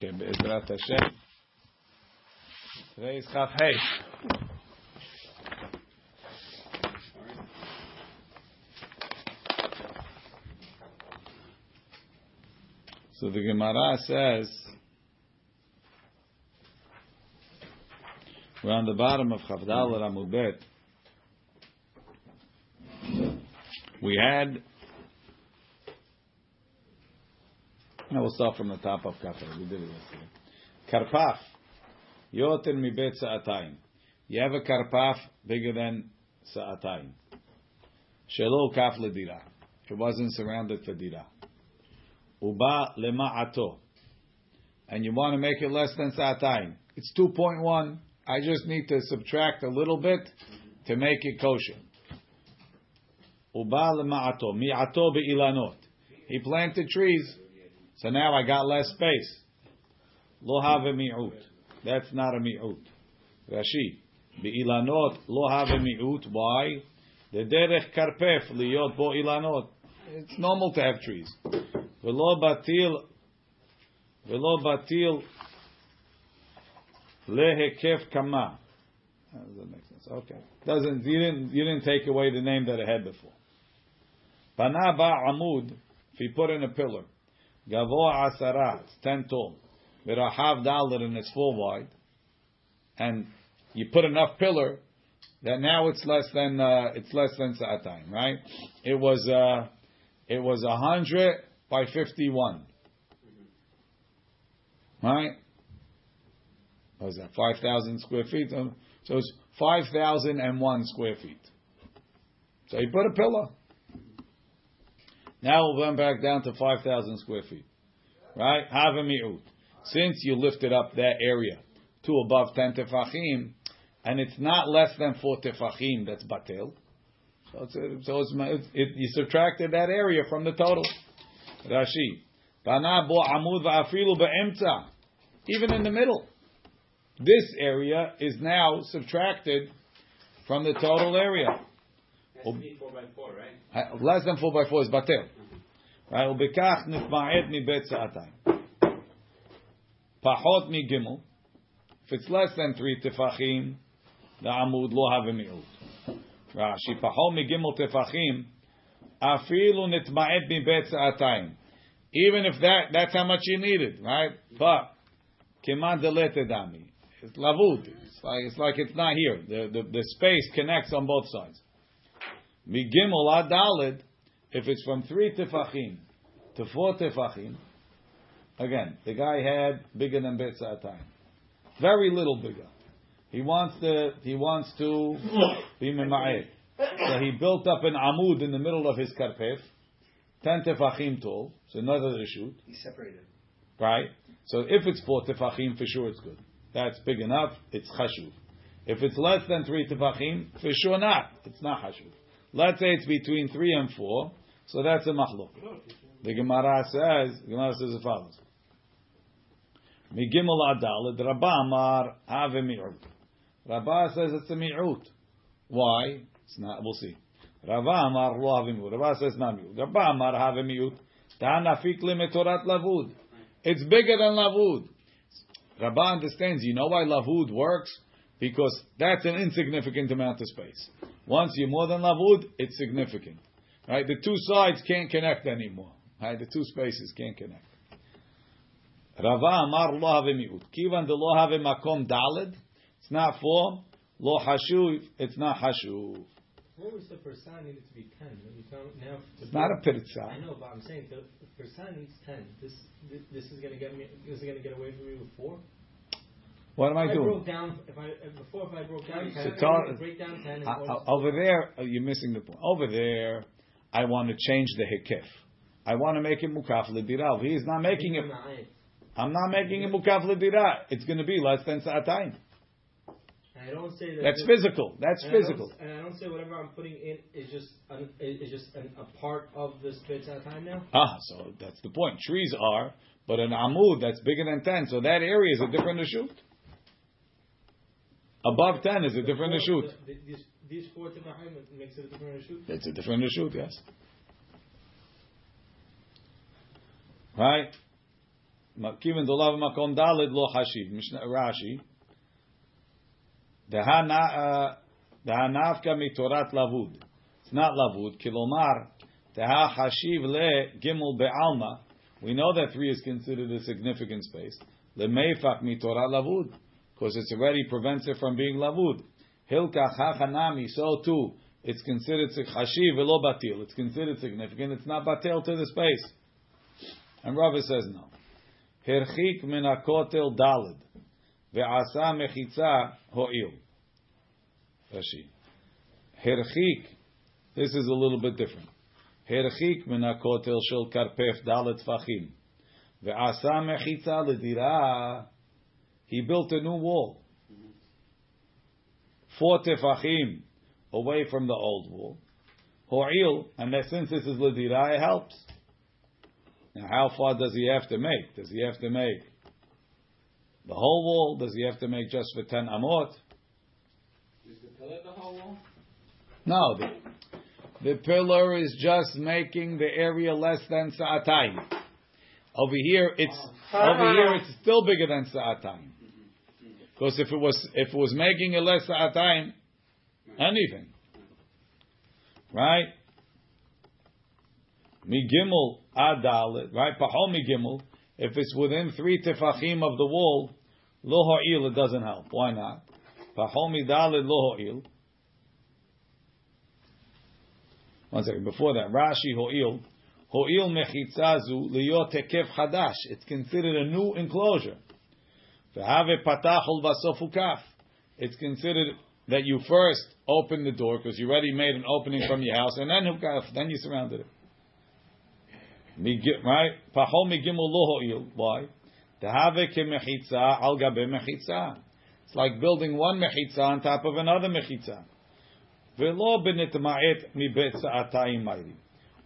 Okay, Be'ezrat Hashem. Today is Chaf Hey. So the Gemara says, we're on the bottom of Chavdal Ramubet. We had Now we'll start from the top of Kafir. We did it yesterday. Karpaf. Yoter mi sa'atayim. You have a karpaf bigger than sa'atayim. Shelo kaf ledira. It wasn't surrounded for dira. Uba lema'ato. And you want to make it less than sa'atayim. It's 2.1. I just need to subtract a little bit to make it kosher. Uba lema'ato. Mi'ato be'ilanot. He planted trees. So now I got less space. Lo have mi'ut. That's not a mi'ut. Rashi. Be'ilanot lo have mi'ut. Why? The derech karpef liyot bo ilanot. It's normal to have trees. Velo batil velo batil lehekef kama. How does that make sense? Okay. Doesn't you didn't you didn't take away the name that it had before. Bana ba amud. If you put in a pillar. Gavoa asara, it's ten tall. V'rahav dalit and it's full wide. And you put enough pillar that now it's less than uh, it's less than sa'atayim, right? It was uh, it was a hundred by fifty one, right? What was that five thousand square feet? So it's five thousand and one square feet. So you put a pillar. Now we'll went back down to 5,000 square feet. Right? Have a mi'ut. Since you lifted up that area to above 10 tefachim, and it's not less than 4 tefachim, that's batel. So, it's, so it's, it, you subtracted that area from the total. Rashi. Even in the middle. This area is now subtracted from the total area Has to be four by four, right? Less than four by four is batel. Right? ובכך נתמעט מבית סעתיים. פחות מגימל. If it's less than three tefachim, the amud lo have a mi'ut. Rashi, פחות מגימל tefachim, אפילו נתמעט מבית סעתיים. Even if that, that's how much you needed, right? But, כמעט דלת דמי. It's lavud. It's like, it's like it's not here. The, the, the space connects on both sides. Migimel ad dalid, if it's from three tefachim to four tefachim, again, the guy had bigger than bet time, very little bigger. He wants to he wants to be mema'ed. So he built up an amud in the middle of his karpef, ten tefachim tall. So another shoot. He separated. Right. So if it's four tefachim, for sure it's good. That's big enough. It's chashuv. If it's less than three tefachim, for sure not. It's not chashuv. Let's say it's between three and four, so that's a machlok. The Gemara says, Gemara says as follows: Migimel adalid Rabba Amar have mi'ut. Rabba says it's a mi'ut. Why? It's not. We'll see. Rava Amar lo have mi'ut. Rava says not mi'ut. Rabba Amar have mi'ut. Ta'anafik limetorat lavud. It's bigger than lavud. Rabba understands. You know why lavud works? Because that's an insignificant amount of space. Once you're more than lavud, it's significant. Right? The two sides can't connect anymore. Right? The two spaces can't connect. Rava Amar lo have mi'ut. Kivan de lo have makom dalid. It's not four. Lo hashuv. It's not hashuv. What was the percent needed to be ten? Now. It's not a pirza. I know, but I'm saying the, needs ten. This this is gonna get me. This is gonna get away from me with four. What am I if doing? Broke down. If I before if I broke down So I break down ten. Uh, over there, uh, you're missing the point. Over there, I want to change the hikif. I want to make it mukaf l'dira. He is not making it. I'm not making it mukaf l'dira. It's going to be less than sa'atayim. I don't say that. That's physical. That's and I physical. and I don't say whatever I'm putting in is just an, is just an, a part of this spits at time now. Ah, so that's the point. Trees are, but an amud that's bigger than ten, so that area is a different shoot. Above ten is a different The four- shoot. the- the- These four tefachim makes it a different shoot. It's a different shoot, yes. Right? Kiven dolav makom dalid lo hashiv. Mishnah Rashi. Dehanafka uh, mitorat lavud. It's not lavud. Kilomar. Teha hashiv le gimel be'alma. We know that three is considered a significant space. Lemeifak mitorat lavud. Because it's already prevents it from being lavud. Hilka chachanami. So too. It's considered hashiv velo batil. It's considered significant. It's not batil to the space. And Rava says no. Herchik min hakotel dalid. Ve'asa mechitza ho'il. Rashi. Herchik. This is a little bit different. Herchik hakotel shel karpef dalid tfachim. Ve'asa mechitza ledira. He built a new wall. Four tefachim away from the old wall. Ho'il, and that since this is ledira, it helps. Now, how far does he have to make? Does he have to make the whole wall? Does he have to make just for ten amot? Is the pillar the whole wall? No, the, the pillar is just making the area less than sa'atayim. Over here, it's oh. over here it's still bigger than sa'atayim. Because if it was if it was making it less sa'atayim, anything, right? Migimel adalit, right? Pahom migimel. If it's within three tefachim of the wall, lo ha'il, it doesn't help. Why not? Pahom midalit lo ha'il. One second. Before that, Rashi ho'il. Ho'il mechitzazu liyot hadash. It's considered a new enclosure. It's considered that you first opened the door because you already made an opening from your house, and then hukaf, then you surrounded it. Right? Why? It's like building one mechitza on top of another mechitza.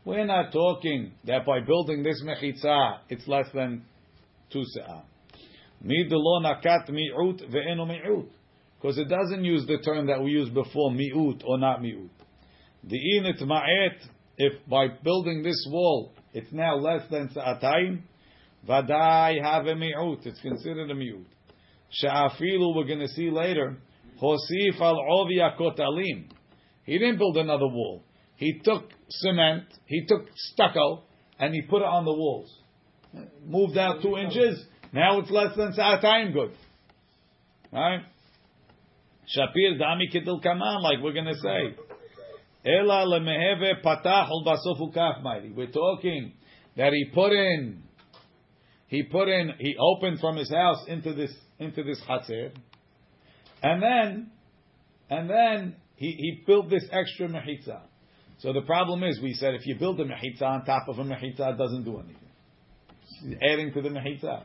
We're not talking that by building this mechitza, it's less than two se'ah. Because it doesn't use the term that we used before, mi'ut or not mi'ut. The init ma'et, if by building this wall, it's now less than sa'atayim, vadai have a mi'ut. It's considered a mi'ut. Sha'afilu, we're going to see later, hosif al ovi kotalim. He didn't build another wall. He took cement, he took stucco, and he put it on the walls. Moved out two inches. Now it's less than sa'atayim good. Right? Shapir dami kidil kaman, like we're going to say. Ela lemeheve patachol basofu kaf We're talking that he put in, he put in, he opened from his house into this into this chaser, and then, and then he, he built this extra mechitza. So the problem is, we said if you build a mechitza on top of a mechitza, it doesn't do anything. Adding to the mechitza.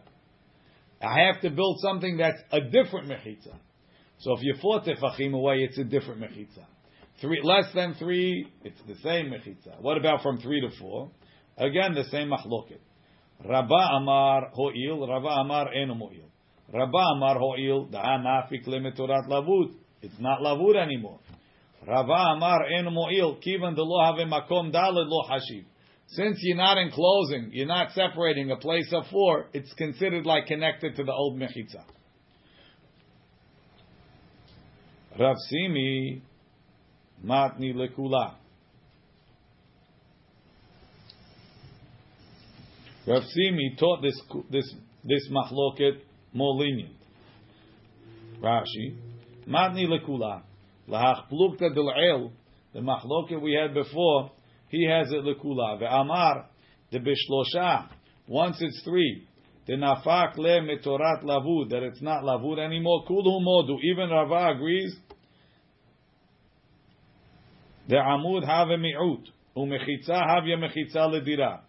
I have to build something that's a different mechitza. So if you're four tefachim away, it's a different mechitza. Three, less than three, it's the same mechitza. What about from three to four? Again, the same machloket. Rabba Amar Ho'il, Rava Amar Enu Mo'il. Rabba Amar Ho'il, Da'a Nafik Lemetorat Lavud. It's not Lavud anymore. Rava Amar Enu Mo'il, Kivan de Lo Have Makom Daled Lo Hashiv. Since you're not enclosing, you're not separating a place of four, it's considered like connected to the old mechitza. Rav Simi, matni lekula. Rav Simi taught this this this machloket more lenient. Rashi, matni lekula, lahach plukta del el, the machloket we had before, he has it lekula. Ve'amar the bishlosha. Once it's three, the nafak le metorat lavud that it's not lavud anymore. Kulhu modu. Even Rava agrees. The amud have mi'ut umechitza have yemechitza ledira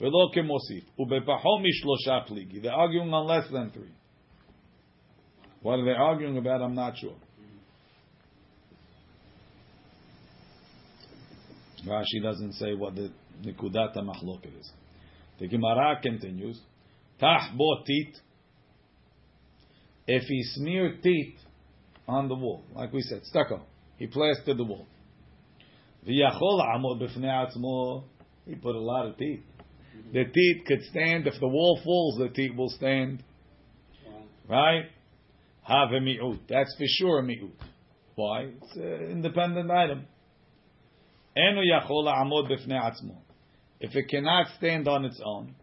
ve'lo kemosif ubepachom mishlosha pligi. They're arguing on less than three. What are they arguing about? I'm not sure. Rashi doesn't say what the Nikudat HaMachloket is. The Gemara continues, Tah bo tit, if he smeared teeth on the wall, like we said, stucco, he plastered the wall. V'yachol amod b'fnei atzmo. He put a lot of teeth. The teat could stand. If the wall falls, the teat will stand. Right? Have a mi'ut. That's for sure a mi'ut. Why? It's an independent item. Enu yachol amod b'fnei atzmo. If it cannot stand on its own,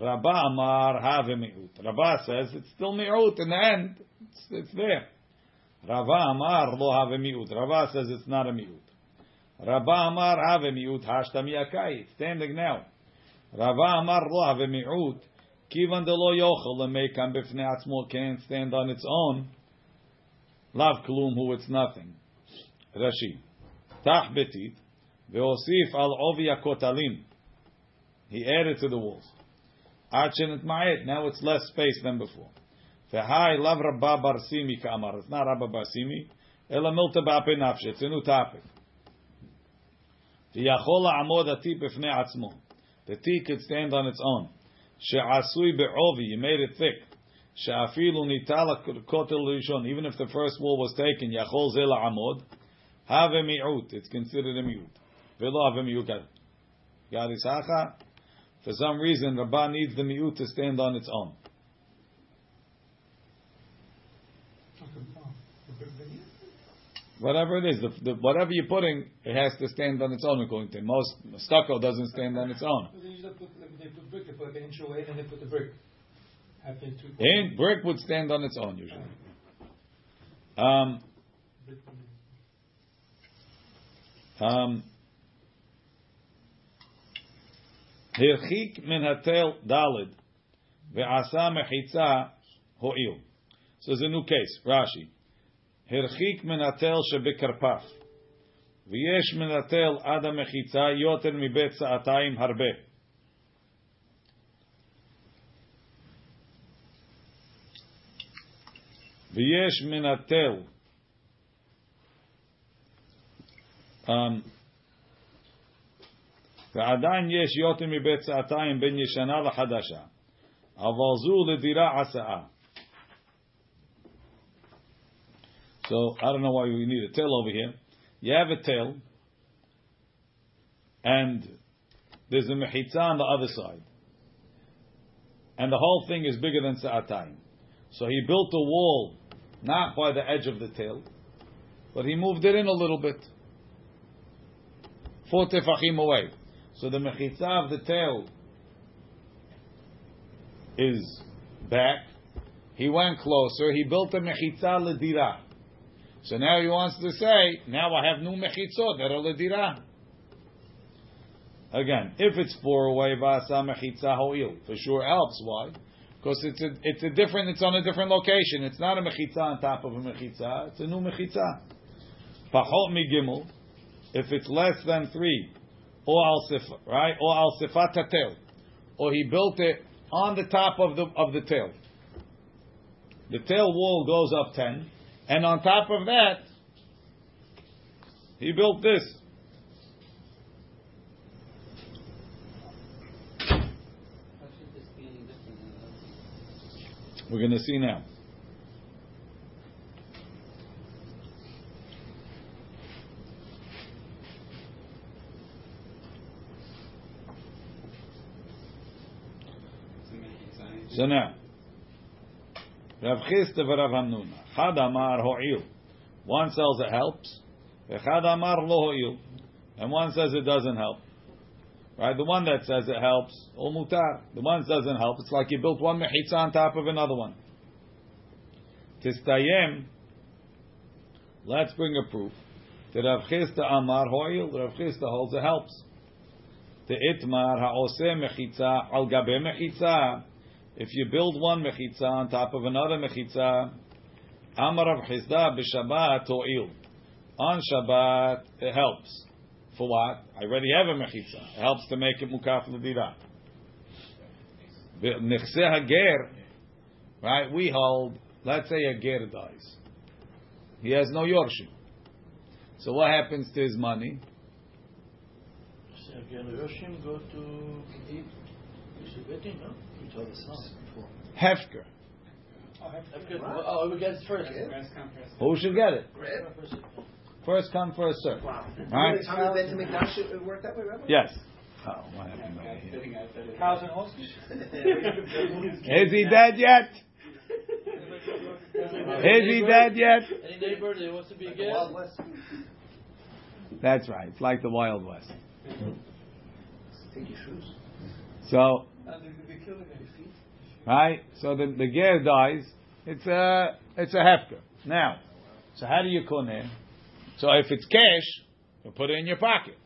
Rabba Amar have mi'ut. Rabba says it's still mi'ut in the end. It's, it's there. Rava Amar lo have mi'ut. Rava says it's not a mi'ut. Rabba Amar have mi'ut hashtam yakai. It's standing now. Rava Amar lo have mi'ut. Kivan de lo yochel lemekam b'fnei atzmo can't stand on its own. Lav klum hu it's nothing. Rashi. Tach betit. Ve'osif al ovi akotalim. He added to the walls. Achenit ma'et. Now it's less space than before. V'hai lav rabba barsimi ka'amar. It's not rabba barsimi. Ela milta ba'pe nafshe. It's a new topic. V'yachol ha'amod ati b'fnei atzmo. The tea could stand on its own. She'asui be'ovi. You made it thick. She'afilu nitala kotel rishon. Even if the first wall was taken, yachol zela amod. Have a mi'ut. It's considered a mi'ut. Velo have a. Yarisacha. For some reason, Rabbah needs the mi'ut to stand on its own. Whatever it is, the, the, whatever you're putting, it has to stand on its own. According to most stucco doesn't stand on its own. They put, they put brick, they put like an inch away, and they put the brick. Half inch, two And brick would stand on its own usually. Um, um, הרחיק מן התל ד' ועשה מחיצה הועיל. So a new case, Rashi. הרחיק מן התל שבכרפף ויש מן התל עד המחיצה יותר מבית סעתיים הרבה. ויש מן התל um, ועדיין יש בין ישנה לחדשה, אבל זו לדירה עשאה. So I don't know why we need a tel over here. You have a tel, and there's a mechitza on the other side, and the whole thing is bigger than sa'atayim. So he built a wall not by the edge of the tel, but he moved it in a little bit, four tefachim away. So the mechitza of the tel is back. He went closer. He built a mechitza ledira. So now he wants to say, now I have new mechitzot that are ledira. Again, if it's four away, vasa mechitza ho'il, for sure helps. Why? Because it's a, it's a different, it's on a different location. It's not a mechitza on top of a mechitza. It's a new mechitza. Pachot migimel, if it's less than three, or al sifa, right? Or al sifat tatel, or he built it on the top of the of the tel. The tel wall goes up ten, and on top of that, he built this. How should this be any different than the We're going to see now. So now, Rav Chisda v'Rav Hamnuna. Chad amar ho'il. One says it helps. V'chad amar lo ho'il. And one says it doesn't help. Right? The one that says it helps, ol mutar. The one that doesn't help, it's like you built one mechitza on top of another one. Tistayem, let's bring a proof. The Rav Chisda amar ho'il. Rav Chisda holds it helps. The itmar ha'oseh mechitza al gabe mechitza. If you build one mechitza on top of another mechitza, Amar Rav Chisda b'Shabbat to'il. On Shabbat, it helps. For what? I already have a mechitza. It helps to make it mukaf l'dira. Nechse hager, right? We hold. Let's say a ger dies. He has no yorshim. So what happens to his money? Roshim go to eat Yeshiveti, no? You told us not before. Hefker. Oh, we get it first. First come, first Who should get it? First. First come, first serve. Wow. Right? How did Beit HaMikdash it work that way, Rabbi? Yes. Oh, what happened over here? Sitting outside of- Cows and horses? Is he dead yet? Is he dead yet? Any neighbor that wants to be a guest? Wild West. That's right. It's like the Wild West. Take your shoes. So, They kill it in feet. Right? So the the ger dies. It's a it's a hefker. Now, so how do you kuneh? So if it's cash, you put it in your pocket.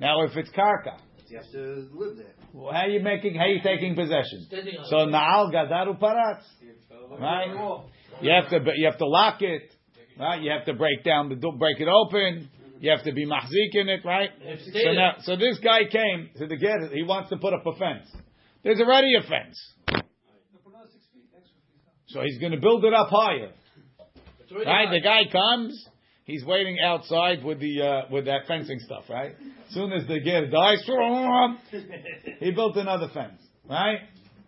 Now if it's karka, You have to live there. well, how are you making? How are you taking possession? So naal gadaru paratz. Right? You have to you have to lock it, right? You have to break down the break it open. Mm-hmm. You have to be mahzik in it, right? So now, so this guy came to the get. He wants to put up a fence. There's already a fence, so he's going to build it up higher. Right? high. The guy comes. He's waiting outside with the uh, with that fencing stuff. Right? As soon as the ger dies, he built another fence. Right?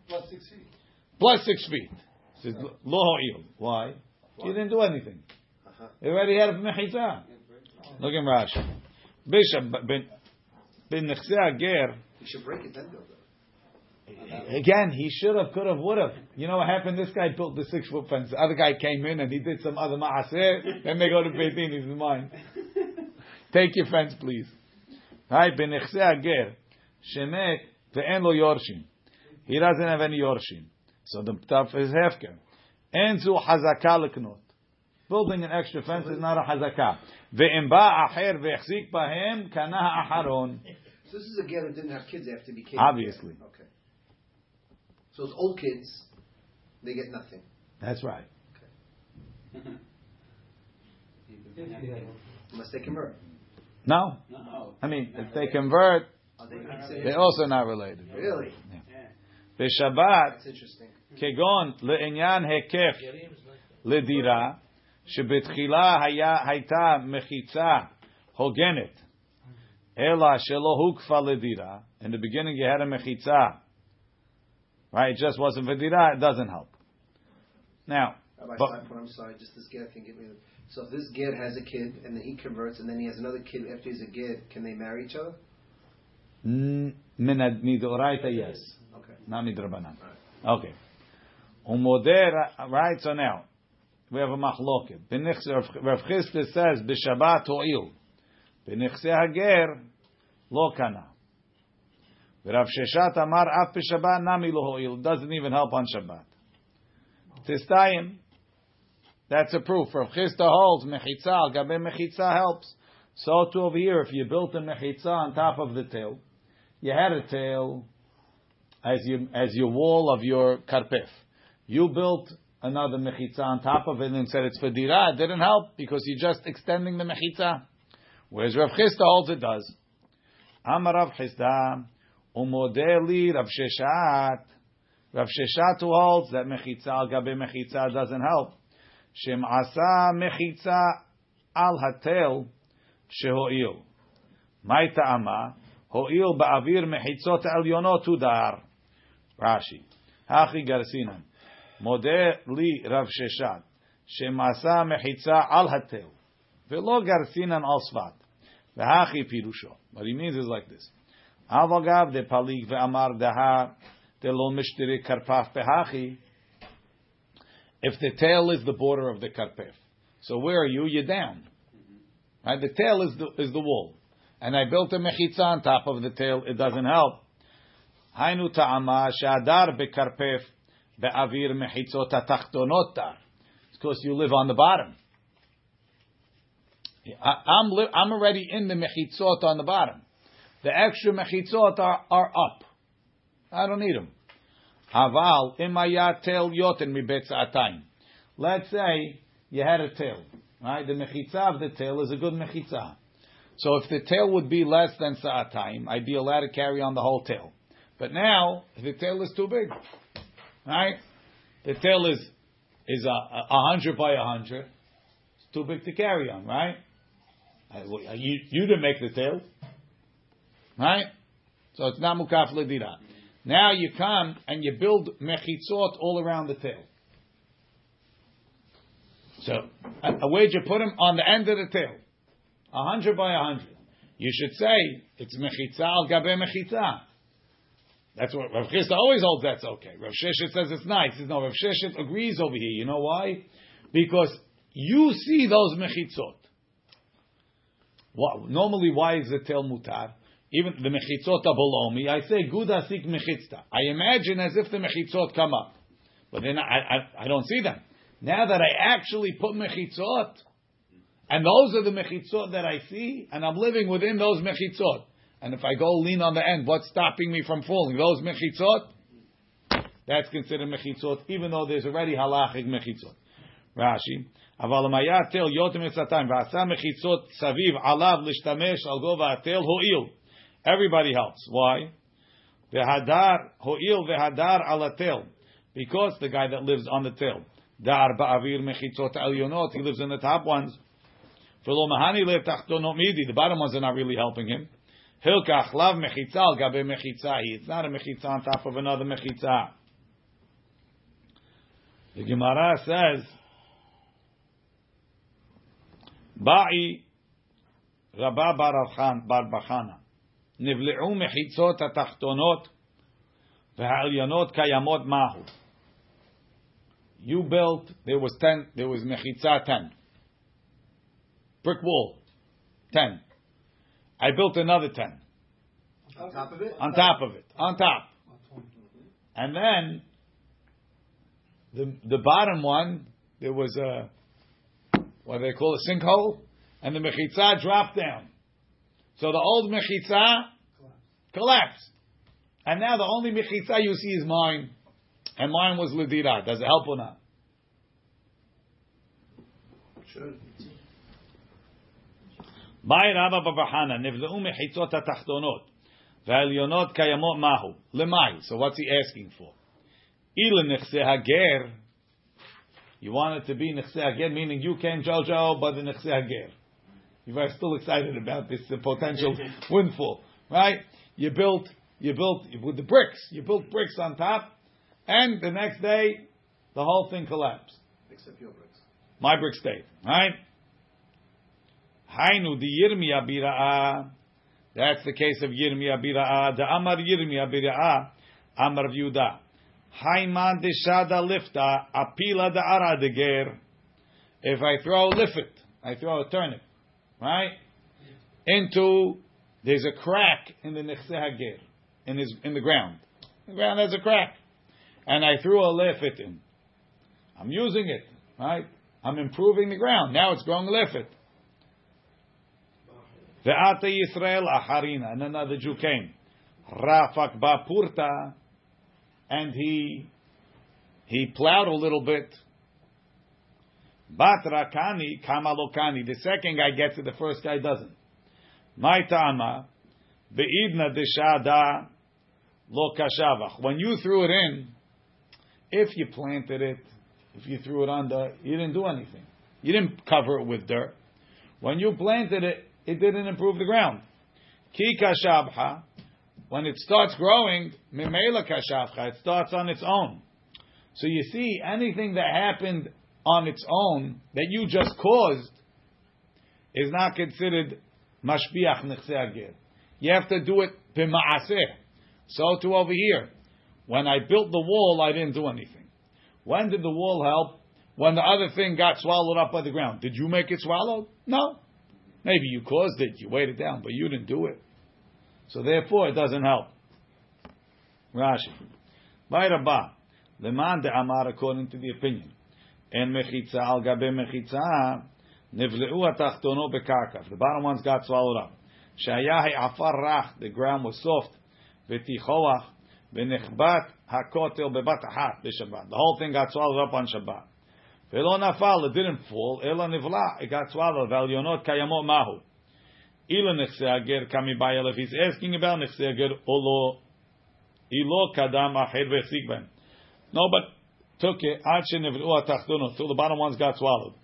Plus six feet. Plus six feet. Says lo ha'il. Why? You didn't do anything. Uh-huh. He already had a mechitza. Look in Rashi. Bishop ben ben nechseh ger. You should break it then build it. Again, he should have, could have, would have. You know what happened? This guy built the six foot fence. The other guy came in and he did some other ma'aseh. Then they go to Beit Din. He's mine. Take your fence, please. Right, ben nechseh ger. Shemet ve'en lo yorshim. He doesn't have any yorshim. So the stuff is hefker. Enzu hazaka leknot. Building an extra fence is not a hazaka. Ve'im ba acher ve'echzik bahem kana aharon. So this is a guy that didn't have kids after he became. Obviously. Okay. So it's old kids, they get nothing. That's right. Unless they convert. No. No. I mean, if they convert, Are they considered? they're also not related. Really? בשבת, That's interesting. כגון לעניין היקף Gerim is like that. לדירה, שבתחילה היה, הייתה מחיצה הוגנת, אלא שלא הוקפה לדירה, in the beginning you had a מחיצה, Right? It just wasn't for it doesn't help. Now, but, I'm sorry, just this get thing. Me so if this get has a kid and then he converts and then he has another kid after he's a get, can they marry each other? Min midoraita, yes. Okay. Not midrabanan. Okay. Umoder, right? So now, we have a machloket. Rav Chisda says, b'shabbat ho'il. B'nichse hager, lo kana. Rav Sheshet amar af b'Shabbat nami lo ho'il. Doesn't even help on Shabbat. Tistayim. That's a proof. Rav Chisda holds mechitza gabe mechitza helps. So too over here, if you built a mechitza on top of the tel, you had a tel as you as your wall of your karpef. You built another mechitza on top of it and said it's for dira. It didn't help because you're just extending the mechitza. Whereas Rav Chisda holds it does. Amar Rav Chisda umodeli Rav Sheshet. Rav Sheshet who holds that mechitza al gabe mechitza doesn't help. Shem asa mechitza al hatel shehoil. Mai ta'ama hoil ba'avir mechitzot elyono tudar. Rashi. Hachi garsinan. Modeh li Rav Sheshet. Shemasa mechitza al hatel. Velo garsinan al svat. V'hachi pirusho. What he means is like this. Avagav de palik ve'amar deha de lo mishtiri karpaf pehachi. If the tel is the border of the karpef, so where are you? You're down. Right? The tel is the is the wall, and I built a mechitza on top of the tel. It doesn't help. Hainu ta'ama shadar bekarpef be'avir mechitzot atachtonot Because you live on the bottom. I, am li- I'm already in the mechitzot on the bottom. The extra mechitzot are, are up. I don't need them. Aval imaya tel yoten mibetzatayim. Let's say you had a tel, right? The mechitza of the tel is a good mechitza. So if the tel would be less than sa'atayim, I'd be allowed to carry on the whole tel. But now the tel is too big, right? The tel is is a, a hundred by a hundred. It's too big to carry on, right? I- You, you didn't make the tel, right? So it's not mukaf ledira. Now you come and you build mechitzot all around the tel. So uh, where'd you put them? On the end of the tel, a hundred by a hundred. you should say it's mechitza al gabe mechitza. That's what Rav Chisda always holds. That's okay. Rav Sheshet says it's nice. No, Rav Sheshet agrees over here. You know why? Because you see those mechitzot. What, normally, why is the tel mutar? Even the mechitzot are below me. I say good asik mechitzta. I imagine as if the mechitzot come up, but then I, I, I don't see them. Now that I actually put mechitzot, and those are the mechitzot that I see, and I'm living within those mechitzot. And if I go lean on the end, what's stopping me from falling? Those mechitzot? That's considered mechitzot, even though there's already halachic mechitzot. Rashi, אבל אם היה התל יותר מצאתיים ועשה מחיצות סביב עליו להשתמש על גובה התל, הועיל. Everybody helps. Why? Hoil because the guy that lives on the tel. Dar ba'avir mechitzot. He lives in the top ones. Mahani lev tachtonot midi. The bottom ones are not really helping him. Hilkach lav mechitzal gabe mechitzahi. It's not a mechitza on top of another mechitza. The Gemara says, Ba'i Rabba Bar Bachana. נבלעו מחיצות התחתונות והעליונות קיימות מהו. You built, there was ten, there was mechitza ten. Brick wall, ten. I built another ten. On top of it? On top of it. On top. And then the the bottom one, there was a what do they call a sinkhole, and the mechitza dropped down. So the old mechitza collapsed. And now the only mechitza you see is mine. And mine was lidira. Does it help or not? Sure. מאי רבא בבחנה, נבלעו מחיצות התחתונות, והעליונות קיימות מהו? למאי. So what's he asking for? אילן נכסי הגר, you want it to be נכסי הגר, meaning you can Jojo, but the נכסי הגר. You are still excited about this uh, potential windfall, right? You built, you built with the bricks, you built bricks on top, and the next day, the whole thing collapsed. Except your bricks. My brick stayed, right? Hainu the Yirmiya bira'a. That's the case of Yirmiya bira'a. The Amar Yirmiya bira'a. Amar Yuda. Haiman de Shada lifta apila de ara de ger. If I throw a lifit, I throw a turnip, right? Into there's a crack in the nechse hager in his in the ground. The ground has a crack, and I threw a lifit in. I'm using it, right? I'm improving the ground. Now it's growing a lifit. Ve'ata Yisrael acharina. And another Jew came. Rafak ba'purta. And he, he plowed a little bit. Batrakani kamalokani. The second guy gets it, the first guy doesn't. My ta'ama. Be'idna deshada lo kashavach. When you threw it in, if you planted it, if you threw it under, you didn't do anything. You didn't cover it with dirt. When you planted it, it didn't improve the ground. Ki kashabha, when it starts growing, mimela kashavcha, it starts on its own. So you see, anything that happened on its own that you just caused is not considered mashbiach nechse You have to do it b'ma'aseh. So too over here. When I built the wall, I didn't do anything. When did the wall help? When the other thing got swallowed up by the ground. Did you make it swallowed? No. Maybe you caused it, you weighed it down, but you didn't do it. So therefore, it doesn't help. Rashi. By Rabbah. Leman de Amar, according to the opinion. En mechitza al gabe mechitza, nivleu atachtono bekarka. The bottom ones got swallowed up. Shayahi afar rach, the ground was soft. V'tichoach, v'nechbat hakotel bebat ahat b'Shabbat. The whole thing got swallowed up on Shabbat. Velo nafal, it didn't fall. Ela nivla, it got swallowed. Valyonot kayamot mahu. Ila nechse ager kami bayel. If he's asking about nechse ager, olo, ilo kadam acher v'esik. No, but took it, ad shenivlu atachtonot, till the bottom ones got swallowed.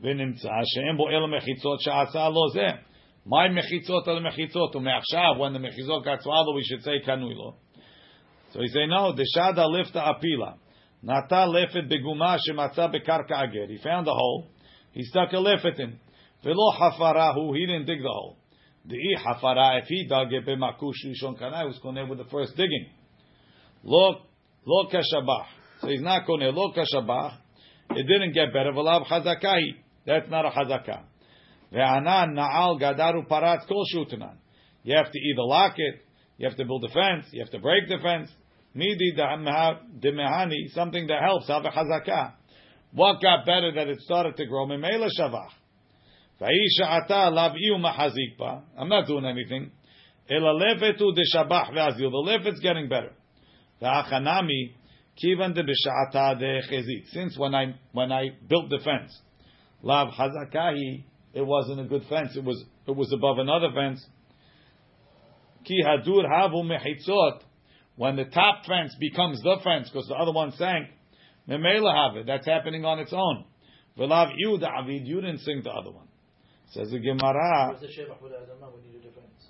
ונמצא שאין בו אלא מחיצות שעשה לו זה. מהי מחיצות על מחיצות? ומעכשיו, when the מחיצות got swallowed, we should say קנוי לו. So he say, no, דשדה ליפתא אפילה. נטע לפת בגומה שמצא בקרקע הגר. He found a hole, he stuck a lifet in. Velo hafarahu, he didn't dig the hole. Dei hafara, if he dug it, b'makush rishon kanai, was koneh with the first digging. Lo, lo kashabach. So he's not koneh, lo kashabach. It didn't get better. V'lav chazakahi. That's not a chazakah. Ve'anan na'al gadaru parat kol shutanan. You have to either lock it, you have to build a fence, you have to break the fence. Midi demehani, something that helps, have a chazakah. What got better that it started to grow? Memela shavach. I'm not doing anything. The lefet's getting better. Since when I, when I built the fence, lav hazakahi, it wasn't a good fence. It was, it was above another fence. Ki hadur havu mechitzot. When the top fence becomes the fence, because the other one sank, memela have it. That's happening on its own. V'lav you the avid, you didn't sing the other one. Says the Gemara. What's the shevach for the Adamah when you do the fence?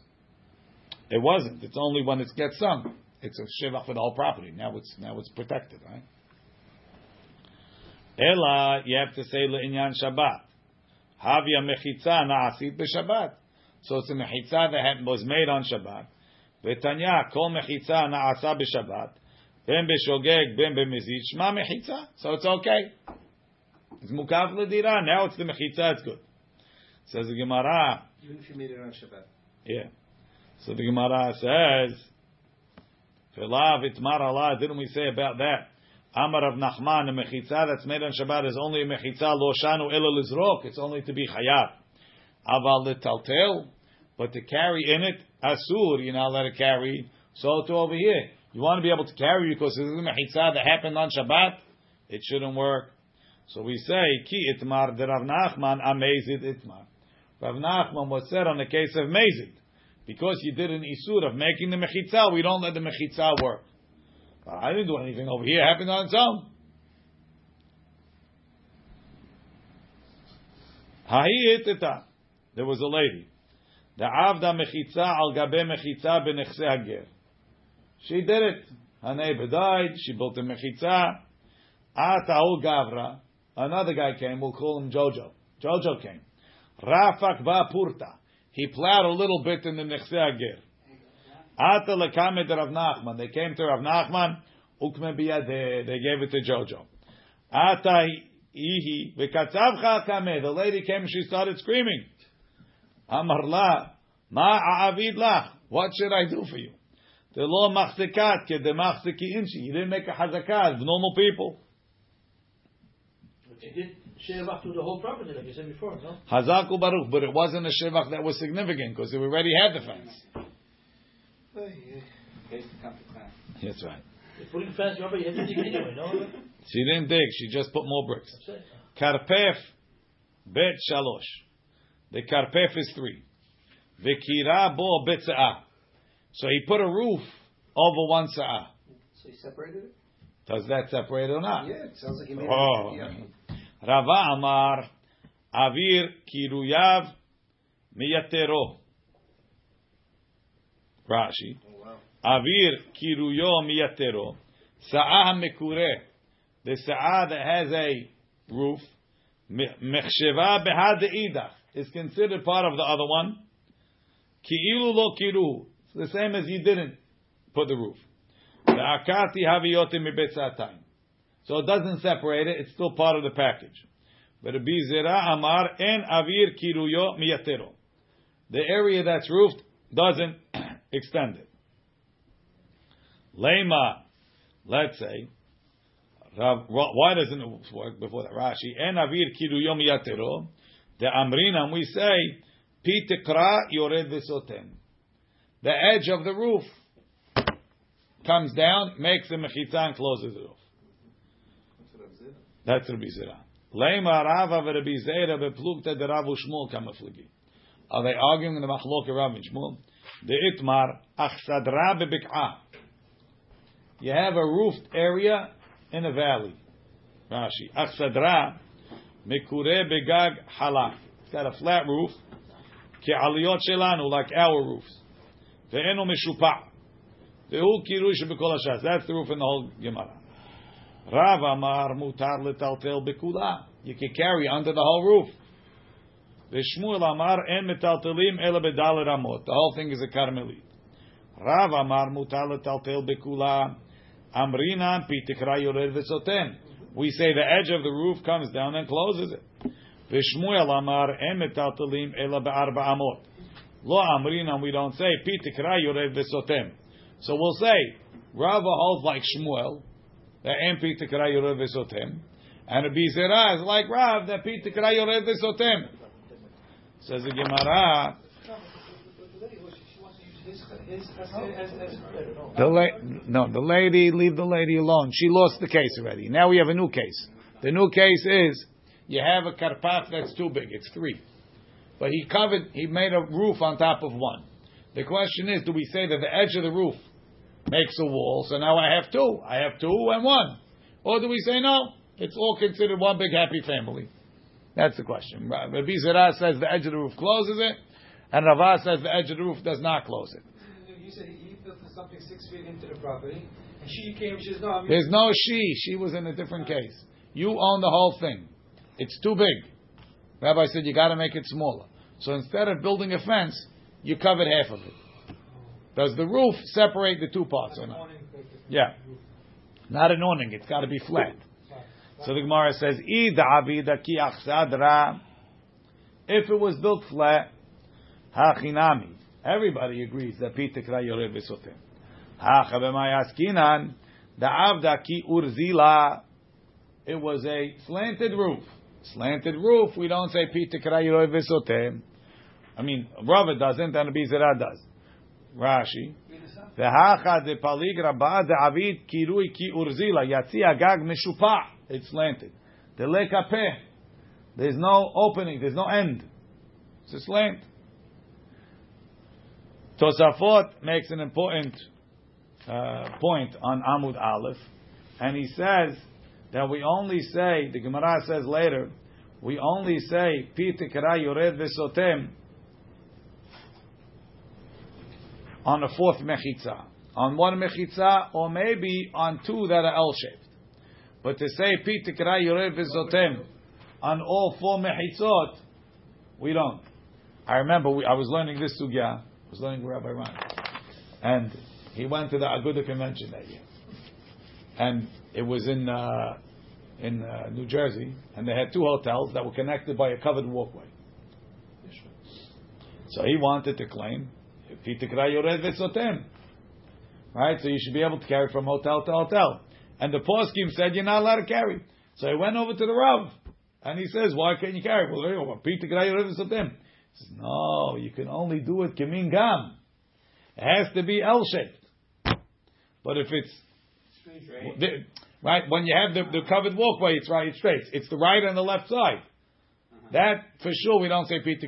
It wasn't. It's only when it gets sung. It's a shevach for the whole property. Now it's now it's protected, right? Ella, you have to say le'inyan Shabbat. Havia mechitza na'asit b'Shabbat. So it's a mechitza that was made on Shabbat. V'tanya kol mechitza na'asa b'Shabbat. Ben b'shogeg, ben b'mizit. Shma mechitza. So it's okay. It's mukav l'dira. Now it's the mechitza. It's good. Says the Gemara. Even if you made it on Shabbat. Yeah. So the Gemara says, Filav itmar Allah, didn't we say about that? Amar of Nachman, a mechitza that's made on Shabbat is only a mechitza lo shanu ela lizrok. It's only to be chayav. Aval letaltel, but to carry in it, asur, you're not allowed to carry. So to over here. You want to be able to carry because is a mechitza that happened on Shabbat, it shouldn't work. So we say, ki itmar de Rav Nachman amazid itmar. Rav Nachman was said on the case of Mazid. Because you did an isur of making the mechitza, we don't let the mechitza work. I didn't do anything over here. It happened on its own. There was a lady. The avda mechitza al gabe mechitza benechse. She did it. Her neighbor died. She built a mechitza. Ata'u gavra. Another guy came. We'll call him Jojo. Jojo came. Rafak ba purta. He plowed a little bit in the nechse hager. Ata lekamed Rav Nachman. They came to Rav Nachman. Ukme biyadeh. They gave it to Jojo. Ata ihi v'katzavcha kameh. The lady came and she started screaming. Amar la ma a'avid lach. What should I do for you? The law machzikat ke de machziki inchi. You didn't make a hazakah of normal people. But you did shevach to the whole property, like you said before, no? Hazaku baruch, but it wasn't a shevach that was significant because they already had the fence. Based on class. That's right. You're putting fence, remember, you had to dig anyway, no? She didn't dig. She just put more bricks. Karpef bet shalosh. The karpef is three. V'kira bo bet. So he put a roof over one sa'ah. So he separated it? Does that separate or not? Yeah, it sounds like you made Oh. it. Yeah. Rava Amar Avir Kiruyav Miyatero. Rashi. Oh. Avir Kiruyo Miyatero. Sa'ah Mekure. The Sa'ah that has a roof. Mechsheva Behad Idach is considered part of the other one. Ki'ilu lo kiru. It's the same as you didn't put the roof. Ve'akati haviyotim mibetzatayim. So it doesn't separate it; it's still part of the package. But Rabbi Zera Amar en avir kiruyo miyatero. The area that's roofed doesn't extend it. Lema, let's say, why doesn't it work before that? Rashi en avir kiruyo miyatero. The amrinam we say pitekra yored v'sotem. The edge of the roof comes down, makes a mechitza and closes the roof. That's Rabbi Zera. Leima Rava v'Rabbi Zera beplugta de Rav Ushmul kamafligi. Are they arguing in the machlok Rav Shmuel? The itmar achsadra bebik'ah. You have a roofed area in a valley. Rashi. Achsadra mekure begag halach. It's got a flat roof. Ke'aliyot shelanu, like our roofs. Ve'enu mishupa. Ve'hu kirush b'kol hashas. That's the roof in the whole Gemara. Rav Amar mutar letaltel bekula. You can carry under the whole roof. V'Shmuel Amar en metaltelim ela bedal ramot. The whole thing is a Carmelit. Rav Amar mutar letaltel bekula. Amrina pitikra yored v'sotem. We say the edge of the roof comes down and closes it. V'Shmuel Amar en metaltelim ela be'arba amot. Lo Amrina, we don't say pitikra yored v'sotem. So we'll say Rava holds like Shmuel that en pitikra yored v'sotem. And Rabbi Zera is like Rav that pitikra yored v'sotem. Says the Gemara. The la- no, the lady, leave the lady alone. She lost the case already. Now we have a new case. The new case is you have a karpaf that's too big. It's three, but he covered. He made a roof on top of one. The question is, do we say that the edge of the roof makes a wall? So now I have two. I have two and one, or do we say no? It's all considered one big happy family. That's the question. Rabbi Zera says the edge of the roof closes it, and Rava says the edge of the roof does not close it. You said he built something six feet into the property, and she came. She says, "No, I'm." There's no she. She was in a different case. You own the whole thing. It's too big. Rabbi said you got to make it smaller. So instead of building a fence, you covered half of it. Does the roof separate the two parts or not? Yeah. Not an awning. It's got to be flat. So the Gemara says. If it was built flat, hachinami. Everybody agrees that pitikra yorev v'sotem. Hacha b'mayaskinan da'avda ki urzila. It was a slanted roof. Slanted roof. We don't say pitikra yorev v'sotem. I mean, Rava doesn't, and Abizera does. Rashi. V'hacha de palig rabba da'avid kirui ki urzila yatzi agag meshupa. It's slanted. The lekapeh. There's no opening. There's no end. It's a slant. Tosafot makes an important uh, point on Amud Aleph, and he says that we only say, the Gemara says later, we only say, Pi tikra yored v'sotem, on the fourth mechitza. On one mechitza, or maybe on two that are L-shaped. But to say, Pi tikra yored v'sotem, on all four mechitzot, we don't. I remember we, I was learning this sugya, I was learning Rabbi Ron, and he went to the Aguda convention that year, and it was in uh, in uh, New Jersey, and they had two hotels that were connected by a covered walkway. So he wanted to claim, right? So you should be able to carry from hotel to hotel. And the poskim said you're not allowed to carry. So he went over to the Rav, and he says, "Why can't you carry?" Well, Peter He says, "No, you can only do it kemin gam. It has to be L-shaped. But if it's the, right when you have the, the covered walkway, it's right, it's straight. It's the right and the left side. Uh-huh. That for sure we don't say Peter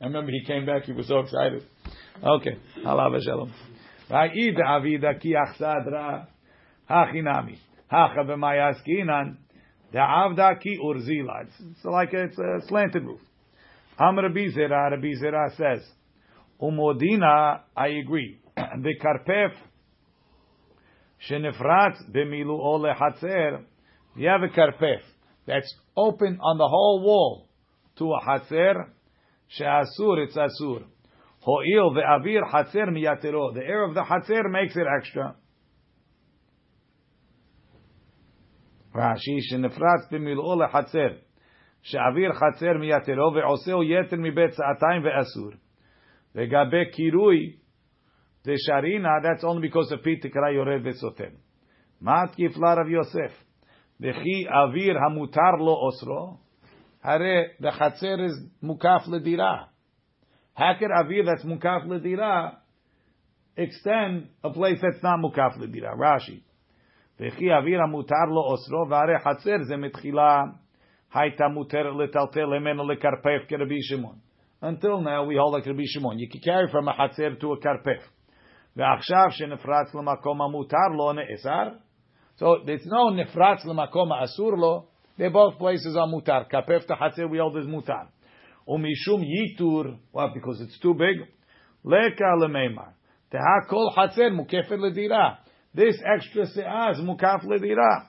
I remember he came back. He was so excited. Okay, halav shalom. Right, ida avida ki hachinami hacha b'mayaskinan da'avda ki. It's like it's a slanted roof. Rabbi Zera, Rabbi Zera says, Umodina, I agree. The karpef shenefratz b'milu'o lehatzer. You have a karpef that's open on the whole wall to a hatzer. She'asur, it's asur. Ho'il ve'avir hatzer miyatero. The air of the hatzer makes it extra. Rashi shenefratz b'milu'o lehatzer. שאוויר חצר מייתרו ועושהו יתר מבית שעתיים ואסור. לגבי קירוי, דשרינה, that's only because of פי תקרא יורד וסותם. מה תקיף לרב יוסף? וכי אוויר המותר לו אוסרו? הרי the חצר is מוקף לדירה. How could אוויר that's מוקף לדירה extend a place that's not מוקף לדירה? רש"י. וכי אוויר המותר לו אוסרו, והרי חצר זה מתחילה Haita muter letaltel emenu lekarpef Rabbi Shimon. Until now, we hold like Rabbi Shimon. You can carry from a hatzer to a karpef. ועכשיו שנפרץ למקום המותר לו נאסר. So there's no נפרץ למקום האסור לו. They both places are mutar. Karpef to hatzer we hold is mutar. Umishum yitur. Why? Because it's too big. Leka lemeimar. Teha kol hatzer mukefet ledira. This extra se'ah is mukaf ledira.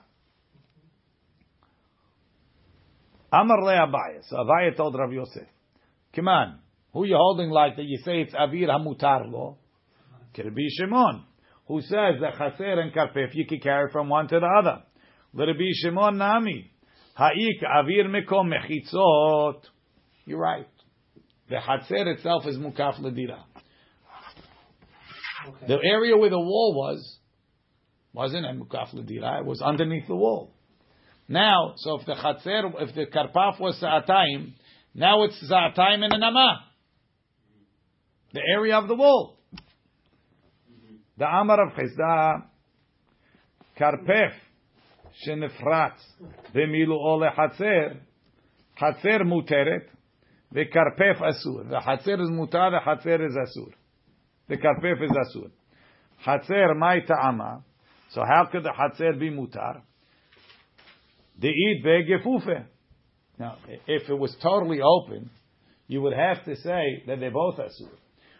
Amar le Abaye. So Abaye told Rav Yosef, come on, who you holding like that you say it's Avir HaMutar lo? Kirbi Shimon, who says that Chatzer and Karpef you can carry from one to the other. Rabbi Shimon Nami, Ha'ik Avir Mekom Mechitzot. You're right. The Hatzer itself is Mukaf Ladira. Okay. The area where the wall was wasn't a Mukaf Ladira, it was underneath the wall. Now, so if the Hatzer, if the Karpaf was Sa'atayim, now it's Sa'atayim and Anama. The area of the wall. The Amar of Chisda, Karpef, שנפרץ Ole לחצר, חצר Muteret. וכרפף is asur. The hatzer is mutar. The hatzer is asur. The karpef is asur. Hatzer מהי טעמה? So how could the hatzer be mutar? De'id ve'gefufe. Now, if it was totally open, you would have to say that they're both asur.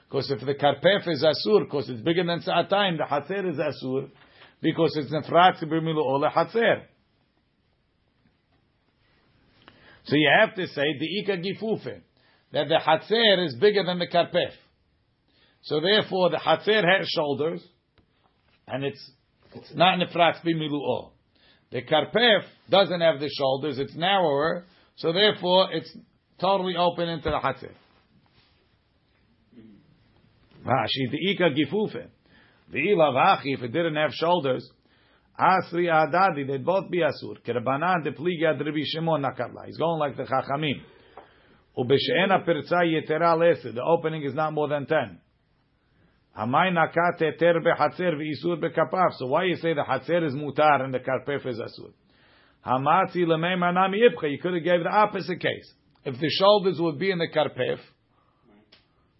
Because if the karpef is asur, because it's bigger than sa'atayim, the hatzer is asur, because it's nefrat b'milu ola hatzer. So you have to say the ika gifufe, that the hatzer is bigger than the karpef. So therefore, the Hatzer has shoulders, and it's it's not nefratz bimilu'o. The Karpef doesn't have the shoulders; it's narrower, so therefore it's totally open into the Hatzer. Rashi the Ika gifufe, the ilavachi if it didn't have shoulders, Asri Adadi they'd both be asur. Kerabanan de pliga Rabbi Shimon nakatla. He's going like the Chachamim. Ubesheena pirza yetera lese. The opening is not more than ten. Hamay nakat ter behatzer ve'isur bekapaf. So why you say the hatzer is mutar and the karpef is asur? Hamatzi lemei manami ibcha. You could have gave the opposite case. If the shoulders would be in the karpef,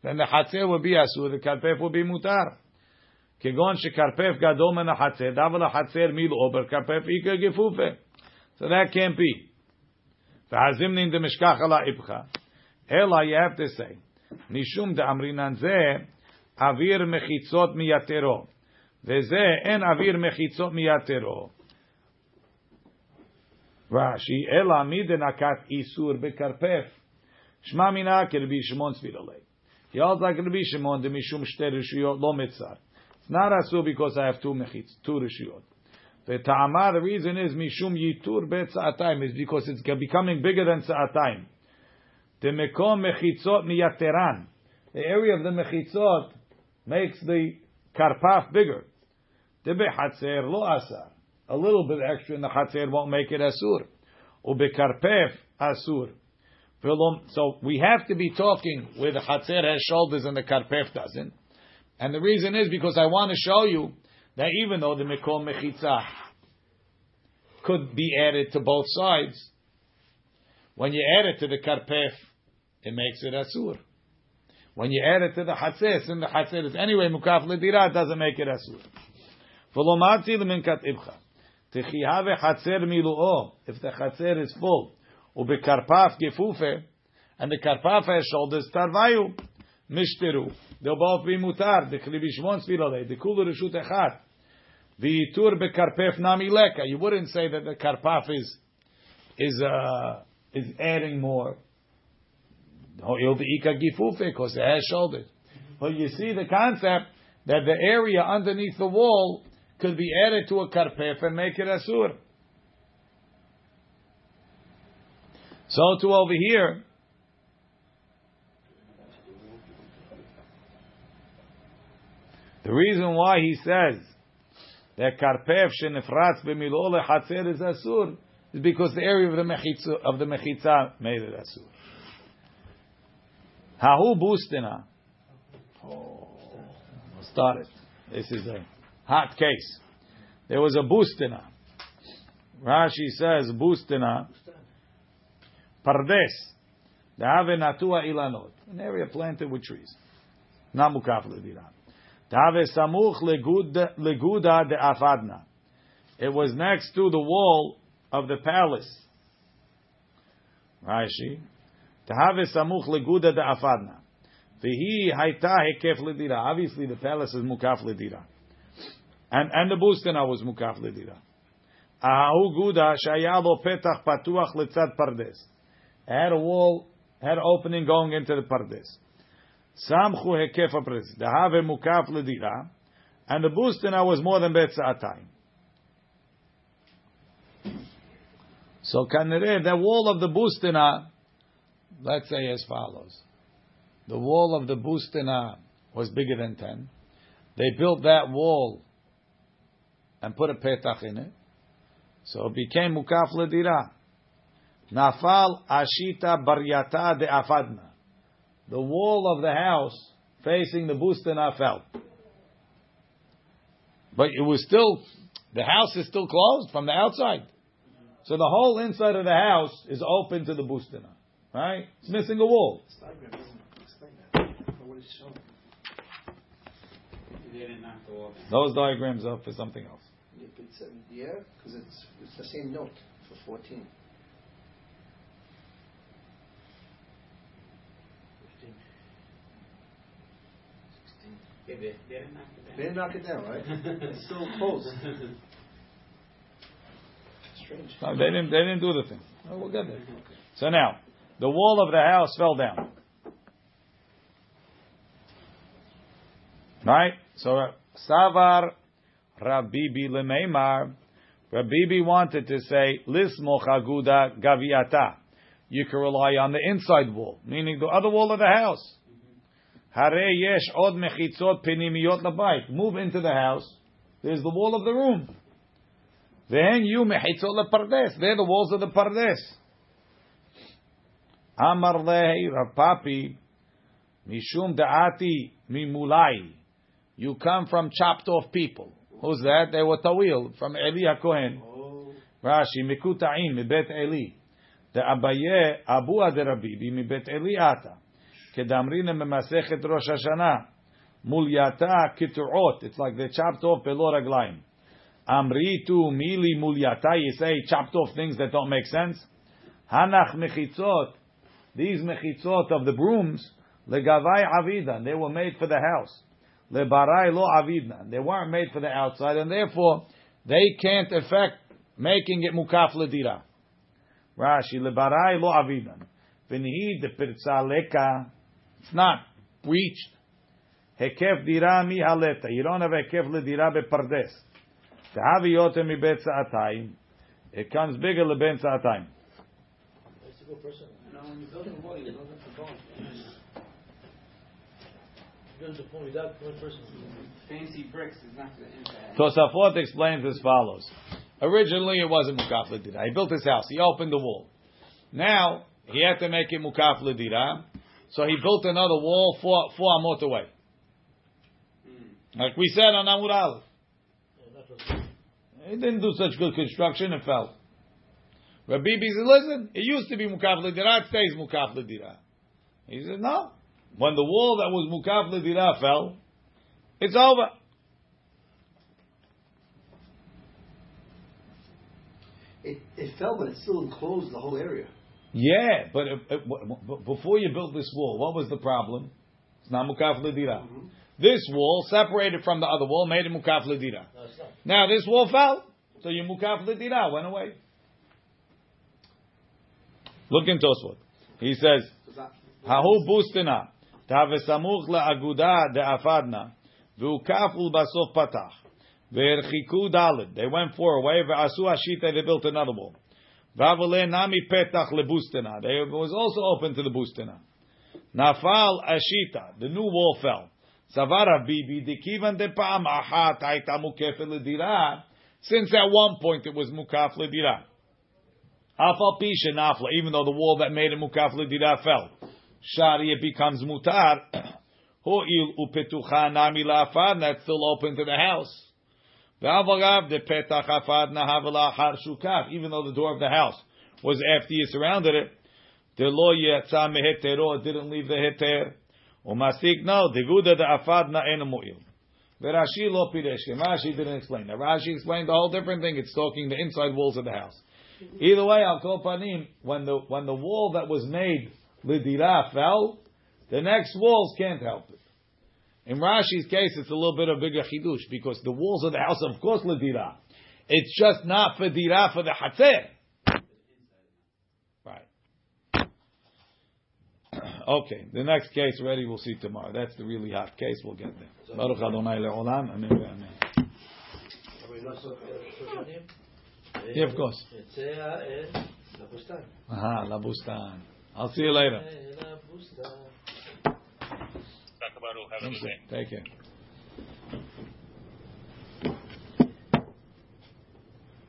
then the hatzer would be asur, the karpef would be mutar. כגון שכרפף גדול מן החצר, דבל החצר מילאו בכרפף איכא גפופה. So that can't be. והזמנין דמשכח על האיפכה. אלא you have to say, משום דאמרינן זה, אוויר מחיצות מייתרו. וזה אין אוויר מחיצות מייתרו. רש"י, אלא מי דנקת איסור בכרפף, שמע מינה כרבי שמעון סבירלי. He holds like רבי שמעון דמשום שתי רשויות לא מצר. Not asur because I have two mechitz, two rishiyot. The ta'ama, the reason is mishum yitur bet sa'atayim, is because it's becoming bigger than sa'atayim. The mekom mechitzot miyateran. The area of the mechitzot makes the karpaf bigger. The behatzer lo asar. A little bit extra in the hatzer won't make it asur. Ubekarpef asur. So we have to be talking where the hatzer has shoulders and the karpef doesn't. And the reason is because I want to show you that even though the Mikol Mechitza could be added to both sides, when you add it to the Karpef, it makes it Asur. When you add it to the Hatzer, and the Hatzer is anyway Mukaf Ledira, it doesn't make it Asur. If the Hatzer is full, ubekarpaf gefufe, and the Karpaf has shoulders, tarvayu, mishtiru. They'll both be mutar. The klibishmon svilale. The kulu reshut echad. The tur bekarpef nami leka. You wouldn't say that the karpaf is is uh, is adding more. Ho'il the ika gifufe because it has shoulders. But you see the concept that the area underneath the wall could be added to a karpef and make it asur. So to over here. The reason why he says that karpef shenifratz b'milo lechatzer is asur is because the area of the mechitza of the mechitza made it asur. Hahu bustina. Oh, start. This is a hot case. There was a bustina. Rashi says bustina. Pardes. The have natua ilanot. An area planted with trees. Not mukaf ledirah. It was next to the wall of the palace. Rashi. Obviously, the palace is mukaf ledira, and and the bustina was mukaf ledira. Ahu guda shayalo petach patuach letzad pardes. had a wall, had an opening going into the pardes. Samchu hekef pardes. The have mukaf ledira, and the bustina was more than betzatayim. So kanere, the wall of the bustina, let's say as follows. The wall of the bustina was bigger than 10. They built that wall and put a petach in it. So it became mukaf ledira. Nafal ashita baryata de afadna the wall of the house facing the Bustana fell. But it was still, the house is still closed from the outside. So the whole inside of the house is open to the Bustana. Right? It's missing a wall. Those diagrams are for something else. Yeah, because uh, it's, it's the same note for 14. They, they didn't knock it down. They didn't knock it down, right? it's still closed. Strange. No, they didn't. They didn't do the thing. Oh, we'll get there. So now, the wall of the house fell down. Right. So Savar Rabibi lemeimar. Rabibi wanted to say lismoch aguda gaviata. You can rely on the inside wall, meaning the other wall of the house. Hare yesh od mechitzot pinimiyot labayit. Move into the house. There's the wall of the room. Then you mechitzot lepardes. They're the walls of the pardes. Amar lehi Rapapi mishum daati mimulai. You come from chopped off people. Who's that? They were Tawil from Eli Kohen. Oh, Rashi mikuta'im mibet Eli. The Abaye Abu de Rabibi mibet Eli ata. Kedamrina memasechet Rosh Hashanah. Mulyata kituot. It's like they chopped off raglaim. Amritu mili mulyata. You say chopped off things that don't make sense. Hanach mechitzot. These mechitzot of the brooms. Legavai avida. They were made for the house. Lebarai lo avidna. They weren't made for the outside, and therefore they can't affect making it mukaf ledira. Rashi lebarai lo avidna. V'nihi de pirtza leka. It's not breached. Hekef dira mi haleta. You don't have hekef ledira bepardes. Tehavi yotem mi bet sa'atayim. It comes bigger leben sa'atayim. Let's go person. No, when you build a wall, you build it for bones. Build the point without one person. Fancy bricks is not for the inside. Tosafot explains as follows. Originally, it wasn't mukaf ledira. He built his house. He opened the wall. Now he had to make it mukaf ledira, so he built another wall four four amot away. Like we said on Amud Aleph. He didn't do such good construction. It fell. Rabbi said, "Listen, it used to be mukaf ledira. It stays mukaf ledira." He said, "No. When the wall that was mukaf ledira fell, it's over." it, it fell, but it still enclosed the whole area. Yeah, but w- w- before you built this wall, what was the problem? It's not mukaf ledira. Mm-hmm. This wall separated from the other wall, made it mukaf ledira. No. Now this wall fell, so your mukaf ledira went away. Look in Tosfot. He says, "Hahu bustina tavesamuch laaguda deafadna v'ukaf ulbasof patach ve'erchiku dalid." They went four away. Ve'asu ashita. They built another wall. Vavole petach lebustina. They it was also open to the bustina. Nafal ashita. The new wall fell. Savara bibi dikivan de pa'am ahat aita mukef ledira. Since at one point it was mukaf ledira. Afal pisha nafla. Even though the wall that made it mukaf ledira fell. Shari it becomes mutar. Ho'il upetucha nami la'afad. That's still open to the house. Even though the door of the house was after you surrounded it, the lo yetza mehetero didn't leave the heter. Umasik no deguda de afad na enamuil. V'Rashi lo. Rashi didn't explain that. Rashi explained the whole different thing. It's talking the inside walls of the house. Either way, al panim, when the when the wall that was made lidira fell, the next walls can't help it. In Rashi's case, it's a little bit of bigger chidush because the walls of the house, of course, ledira. It's just not for dira for the hatzer. Right. Okay. The next case ready? we'll see tomorrow. That's the really hot case. We'll get there. Baruch Adonai leolam. Amen. Amen. Yeah, of course. Aha, Labustan. I'll see you later. Thank you. Have a good day. Thank you.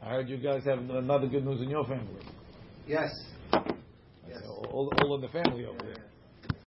I heard you guys have another good news in your family. Yes. Yes. All, all in the family over there.